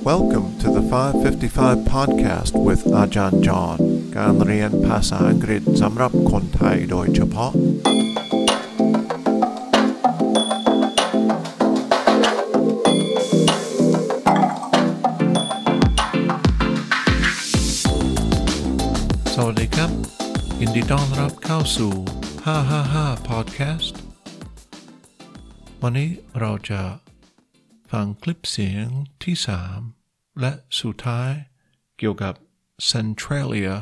Welcome to the 555 podcast with อาจารย์จอห์นการเรียนภาษาอังกฤษสำหรับคนไทยโดยเฉพาะ สวัสดีครับ ยินดีต้อนรับเข้าสู่ 555 podcast วันนี้เราจะ ฟังคลิปเสียงที่ 3 และสุดท้ายเกี่ยวกับ Centralia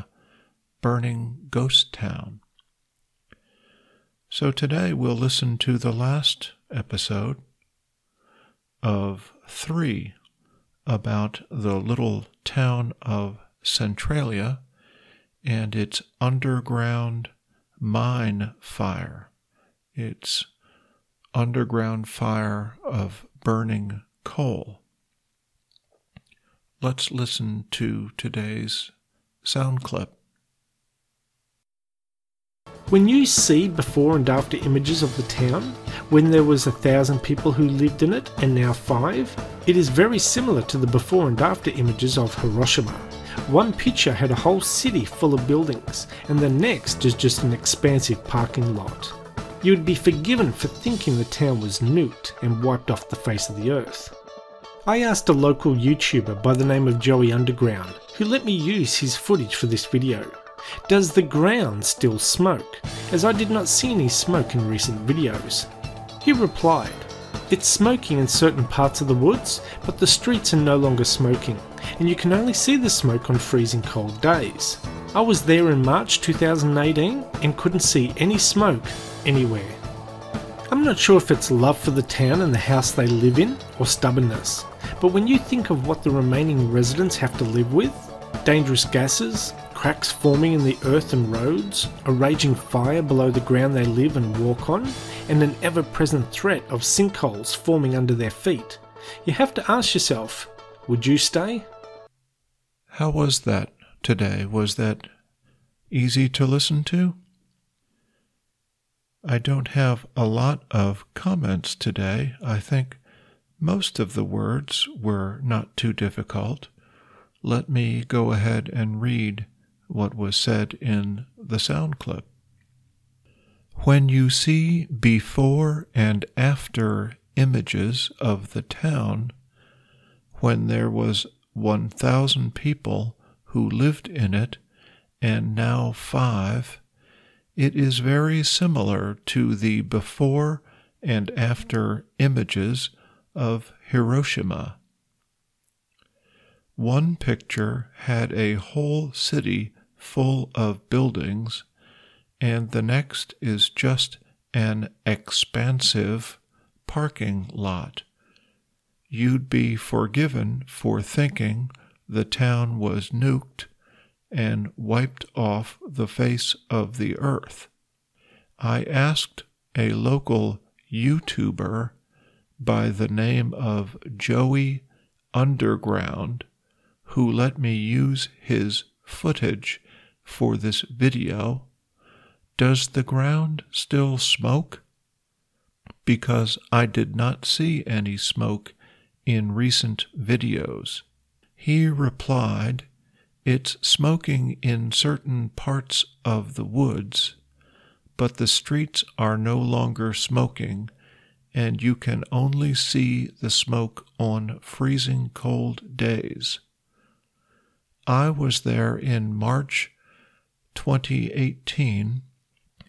Burning Ghost Town. So today we'll listen to the last episode of three about the little town of Centralia and its underground mine fire. Its underground fire of burning coal. Let's listen to today's sound clip. When you see before and after images of the town, when there was a thousand people who lived in it and now five, it is very similar to the before and after images of Hiroshima. One picture had a whole city full of buildings, and the next is just an expansive parking lot. You would be forgiven for thinking the town was nuked and wiped off the face of the earth. I asked a local YouTuber by the name of Joey Underground, who let me use his footage for this video. Does the ground still smoke? As I did not see any smoke in recent videos. He replied, It's smoking in certain parts of the woods, but the streets are no longer smoking, and you can only see the smoke on freezing cold days. I was there in March 2018 and couldn't see any smoke anywhere. I'm not sure if it's love for the town and the house they live in or stubbornness, but when you think of what the remaining residents have to live with dangerous gases, cracks forming in the earth and roads, a raging fire below the ground they live and walk on, and an ever present threat of sinkholes forming under their feet, you have to ask yourself would you stay? How was that today? Was that easy to listen to? I don't have a lot of comments today. I think most of the words were not too difficult. Let me go ahead and read what was said in the sound clip. When you see before and after images of the town, when there was 1,000 people who lived in it and now five, it is very similar to the before and after images of Hiroshima. One picture had a whole city full of buildings, and the next is just an expansive parking lot. You'd be forgiven for thinking the town was nuked and wiped off the face of the earth. I asked a local YouTuber by the name of Joey Underground, who let me use his footage for this video. Does the ground still smoke? Because I did not see any smoke in recent videos. He replied, It's smoking in certain parts of the woods, but the streets are no longer smoking, and you can only see the smoke on freezing cold days. I was there in March 2018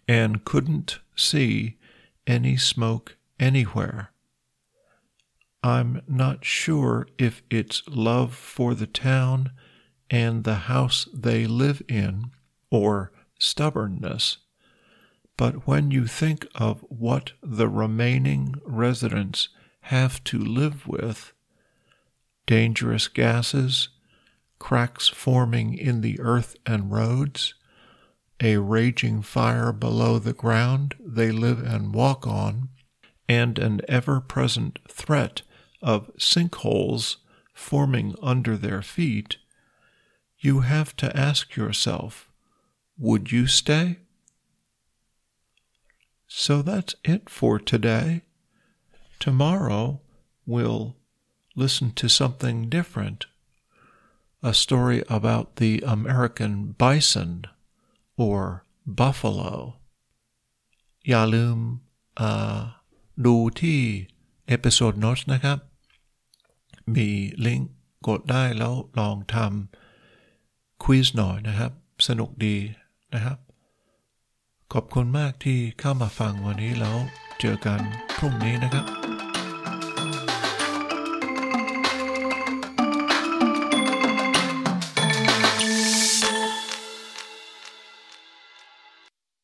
and couldn't see any smoke anywhere. I'm not sure if it's love for the town and the house they live in or stubbornness, but when you think of what the remaining residents have to live with dangerous gases, cracks forming in the earth and roads, a raging fire below the ground they live and walk on, and an ever present threat of sinkholes forming under their feet, you have to ask yourself, would you stay? So that's it for today. Tomorrow we'll listen to something different a story about the American bison or buffalo อย่าลืมดูที่เอพิโซดโน้ตนะครับ มีลิงก์กดได้แล้วลองทำควิสหน่อยนะครับ สนุกดีนะครับ ขอบคุณมากที่เข้ามาฟังวันนี้แล้วเจอกันพรุ่งนี้นะครับ